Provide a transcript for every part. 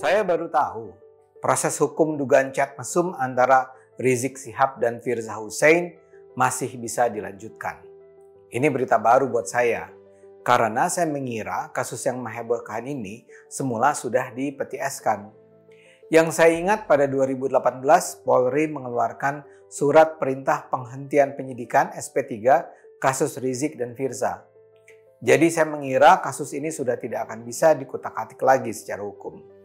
Saya baru tahu proses hukum dugaan chat mesum antara Rizik Sihab dan Firza Hussein masih bisa dilanjutkan. Ini berita baru buat saya karena saya mengira kasus yang menghebohkan ini semula sudah dipetieskan. Yang saya ingat pada 2018 Polri mengeluarkan surat perintah penghentian penyidikan SP3 kasus Rizik dan Firza. Jadi saya mengira kasus ini sudah tidak akan bisa dikutak-atik lagi secara hukum.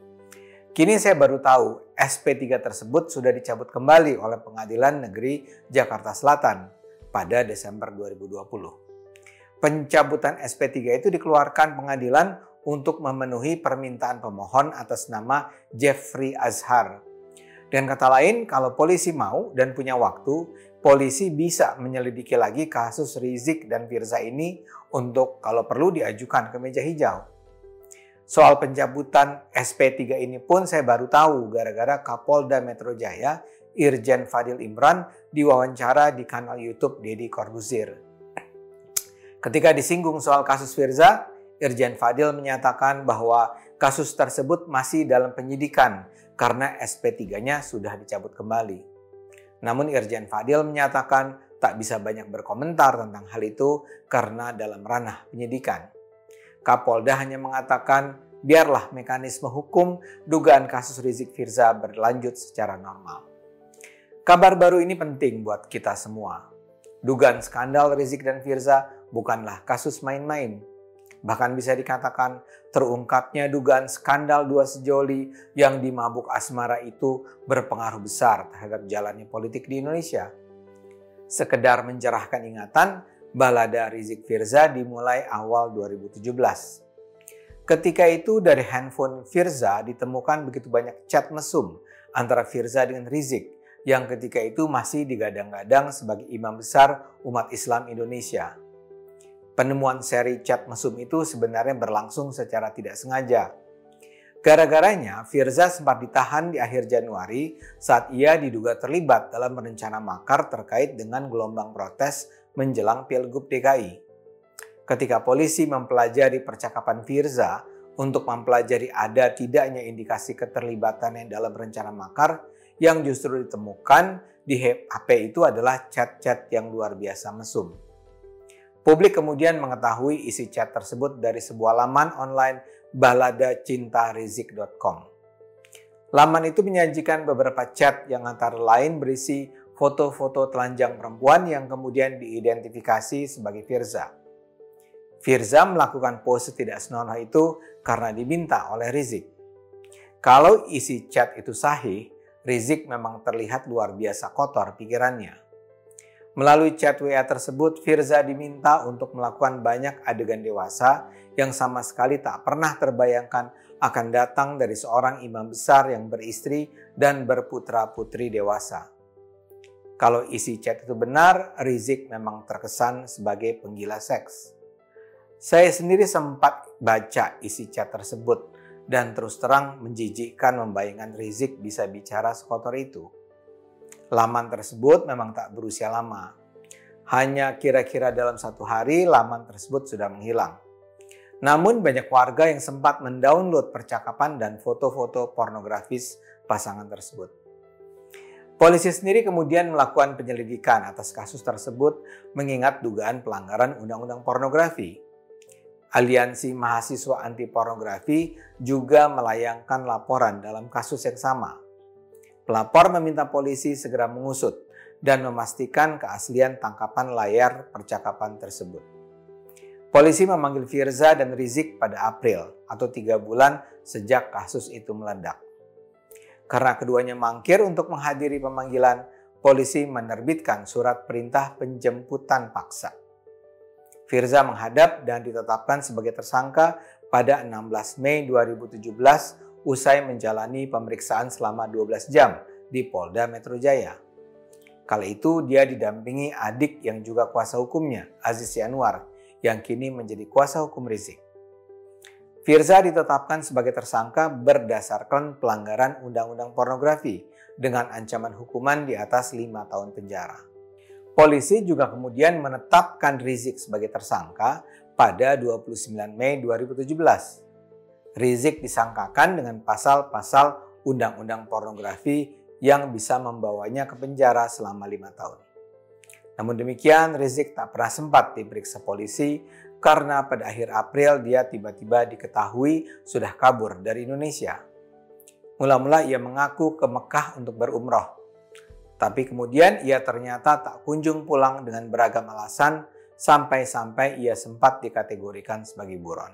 Kini saya baru tahu SP3 tersebut sudah dicabut kembali oleh Pengadilan Negeri Jakarta Selatan pada Desember 2020. Pencabutan SP3 itu dikeluarkan pengadilan untuk memenuhi permintaan pemohon atas nama Jeffrey Azhar. Dan kata lain, kalau polisi mau dan punya waktu, polisi bisa menyelidiki lagi kasus Rizik dan Firza ini untuk kalau perlu diajukan ke meja hijau. Soal pencabutan SP3 ini pun saya baru tahu gara-gara Kapolda Metro Jaya Irjen Fadil Imran diwawancara di kanal YouTube Deddy Corbuzier. Ketika disinggung soal kasus Firza, Irjen Fadil menyatakan bahwa kasus tersebut masih dalam penyidikan karena SP3-nya sudah dicabut kembali. Namun Irjen Fadil menyatakan tak bisa banyak berkomentar tentang hal itu karena dalam ranah penyidikan. Kapolda hanya mengatakan biarlah mekanisme hukum dugaan kasus Rizik Firza berlanjut secara normal. Kabar baru ini penting buat kita semua. Dugaan skandal Rizik dan Firza bukanlah kasus main-main. Bahkan bisa dikatakan terungkapnya dugaan skandal dua sejoli yang di mabuk asmara itu berpengaruh besar terhadap jalannya politik di Indonesia. Sekedar mencerahkan ingatan, balada Rizik Firza dimulai awal 2017. Ketika itu dari handphone Firza ditemukan begitu banyak chat mesum antara Firza dengan Rizik yang ketika itu masih digadang-gadang sebagai imam besar umat Islam Indonesia. Penemuan seri chat mesum itu sebenarnya berlangsung secara tidak sengaja. Gara-garanya, Firza sempat ditahan di akhir Januari saat ia diduga terlibat dalam rencana makar terkait dengan gelombang protes menjelang Pilgub DKI. Ketika polisi mempelajari percakapan Firza untuk mempelajari ada tidaknya indikasi keterlibatannya dalam rencana makar, yang justru ditemukan di HP itu adalah chat-chat yang luar biasa mesum. Publik kemudian mengetahui isi chat tersebut dari sebuah laman online baladacintarizik.com. Laman itu menyajikan beberapa chat yang antara lain berisi foto-foto telanjang perempuan yang kemudian diidentifikasi sebagai Firza. Firza melakukan pose tidak senonoh itu karena diminta oleh Rizik. Kalau isi chat itu sahih, Rizik memang terlihat luar biasa kotor pikirannya. Melalui chat WA tersebut, Firza diminta untuk melakukan banyak adegan dewasa yang sama sekali tak pernah terbayangkan akan datang dari seorang imam besar yang beristri dan berputra-putri dewasa. Kalau isi chat itu benar, Rizik memang terkesan sebagai penggila seks. Saya sendiri sempat baca isi chat tersebut dan terus terang menjijikkan membayangkan Rizik bisa bicara sekotor itu. Laman tersebut memang tak berusia lama. Hanya kira-kira dalam satu hari laman tersebut sudah menghilang. Namun banyak warga yang sempat mendownload percakapan dan foto-foto pornografis pasangan tersebut. Polisi sendiri kemudian melakukan penyelidikan atas kasus tersebut mengingat dugaan pelanggaran undang-undang pornografi. Aliansi Mahasiswa Anti Pornografi juga melayangkan laporan dalam kasus yang sama. Pelapor meminta polisi segera mengusut dan memastikan keaslian tangkapan layar percakapan tersebut. Polisi memanggil Firza dan Rizik pada April atau tiga bulan sejak kasus itu meledak. Karena keduanya mangkir untuk menghadiri pemanggilan, polisi menerbitkan surat perintah penjemputan paksa. Firza menghadap dan ditetapkan sebagai tersangka pada 16 Mei 2017 usai menjalani pemeriksaan selama 12 jam di Polda Metro Jaya. Kala itu dia didampingi adik yang juga kuasa hukumnya, Aziz Yanwar, yang kini menjadi kuasa hukum Rizik. Firza ditetapkan sebagai tersangka berdasarkan pelanggaran undang-undang pornografi dengan ancaman hukuman di atas lima tahun penjara. Polisi juga kemudian menetapkan Rizik sebagai tersangka pada 29 Mei 2017. Rizik disangkakan dengan pasal-pasal undang-undang pornografi yang bisa membawanya ke penjara selama lima tahun. Namun demikian, Rizik tak pernah sempat diperiksa polisi karena pada akhir April dia tiba-tiba diketahui sudah kabur dari Indonesia. Mula-mula ia mengaku ke Mekah untuk berumroh. Tapi kemudian ia ternyata tak kunjung pulang dengan beragam alasan sampai-sampai ia sempat dikategorikan sebagai buron.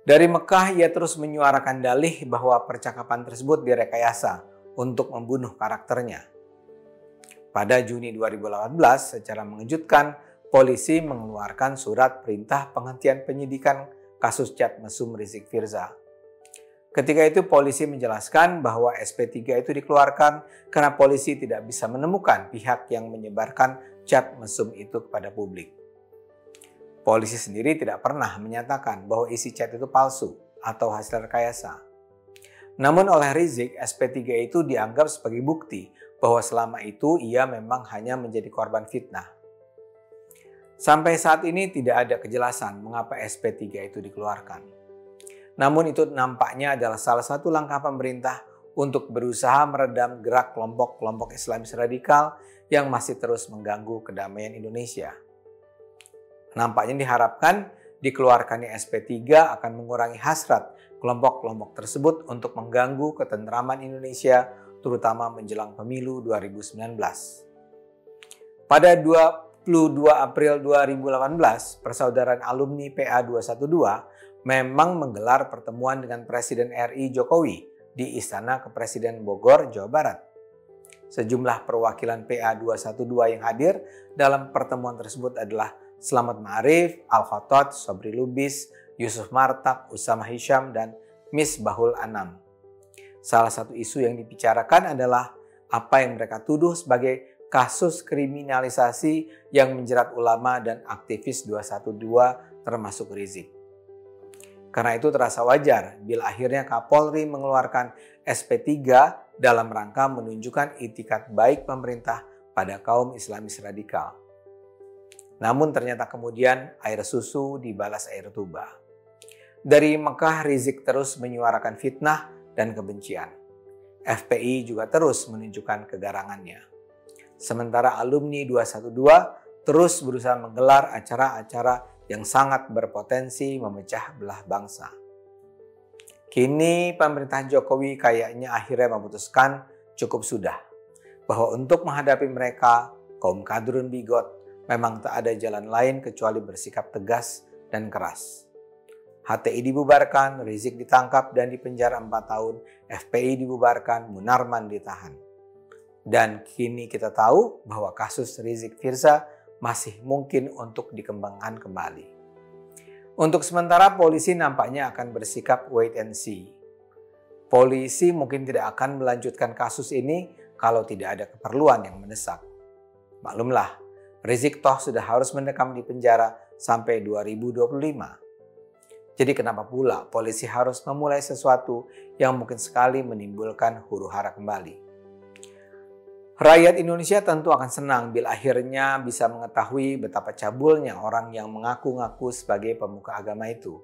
Dari Mekah ia terus menyuarakan dalih bahwa percakapan tersebut direkayasa untuk membunuh karakternya. Pada Juni 2018, secara mengejutkan, polisi mengeluarkan surat perintah penghentian penyidikan kasus chat mesum Rizik Firza. Ketika itu polisi menjelaskan bahwa SP3 itu dikeluarkan karena polisi tidak bisa menemukan pihak yang menyebarkan chat mesum itu kepada publik. Polisi sendiri tidak pernah menyatakan bahwa isi chat itu palsu atau hasil rekayasa. Namun oleh Rizik, SP3 itu dianggap sebagai bukti bahwa selama itu ia memang hanya menjadi korban fitnah. Sampai saat ini tidak ada kejelasan mengapa SP3 itu dikeluarkan. Namun itu nampaknya adalah salah satu langkah pemerintah untuk berusaha meredam gerak kelompok-kelompok Islamis radikal yang masih terus mengganggu kedamaian Indonesia. Nampaknya diharapkan dikeluarkannya SP3 akan mengurangi hasrat kelompok-kelompok tersebut untuk mengganggu ketentraman Indonesia terutama menjelang pemilu 2019. Pada 22 April 2018, persaudaraan alumni PA 212 memang menggelar pertemuan dengan Presiden RI Jokowi di Istana Kepresiden Bogor, Jawa Barat. Sejumlah perwakilan PA 212 yang hadir dalam pertemuan tersebut adalah Selamat Ma'arif, Al-Khotot, Sobri Lubis, Yusuf Martak, Usama Hisham, dan Miss Bahul Anam. Salah satu isu yang dibicarakan adalah apa yang mereka tuduh sebagai kasus kriminalisasi yang menjerat ulama dan aktivis 212 termasuk Rizik. Karena itu terasa wajar bila akhirnya Kapolri mengeluarkan SP3 dalam rangka menunjukkan itikat baik pemerintah pada kaum Islamis radikal. Namun ternyata kemudian air susu dibalas air tuba. Dari Mekah Rizik terus menyuarakan fitnah dan kebencian. FPI juga terus menunjukkan kegarangannya. Sementara alumni 212 terus berusaha menggelar acara-acara yang sangat berpotensi memecah belah bangsa. Kini pemerintah Jokowi kayaknya akhirnya memutuskan cukup sudah bahwa untuk menghadapi mereka, kaum kadrun bigot memang tak ada jalan lain kecuali bersikap tegas dan keras. HTI dibubarkan, Rizik ditangkap dan dipenjara 4 tahun, FPI dibubarkan, Munarman ditahan. Dan kini kita tahu bahwa kasus Rizik Firza masih mungkin untuk dikembangkan kembali. Untuk sementara polisi nampaknya akan bersikap wait and see. Polisi mungkin tidak akan melanjutkan kasus ini kalau tidak ada keperluan yang mendesak. Maklumlah, Rizik toh sudah harus mendekam di penjara sampai 2025. Jadi kenapa pula polisi harus memulai sesuatu yang mungkin sekali menimbulkan huru hara kembali? Rakyat Indonesia tentu akan senang bila akhirnya bisa mengetahui betapa cabulnya orang yang mengaku-ngaku sebagai pemuka agama itu.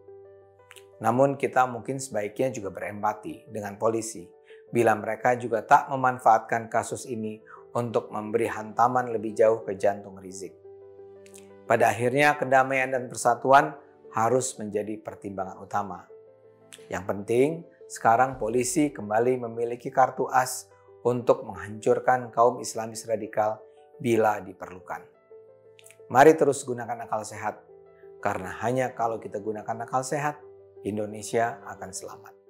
Namun kita mungkin sebaiknya juga berempati dengan polisi bila mereka juga tak memanfaatkan kasus ini untuk memberi hantaman lebih jauh ke jantung Rizik. Pada akhirnya kedamaian dan persatuan harus menjadi pertimbangan utama. Yang penting, sekarang polisi kembali memiliki kartu as untuk menghancurkan kaum Islamis radikal bila diperlukan. Mari terus gunakan akal sehat, karena hanya kalau kita gunakan akal sehat, Indonesia akan selamat.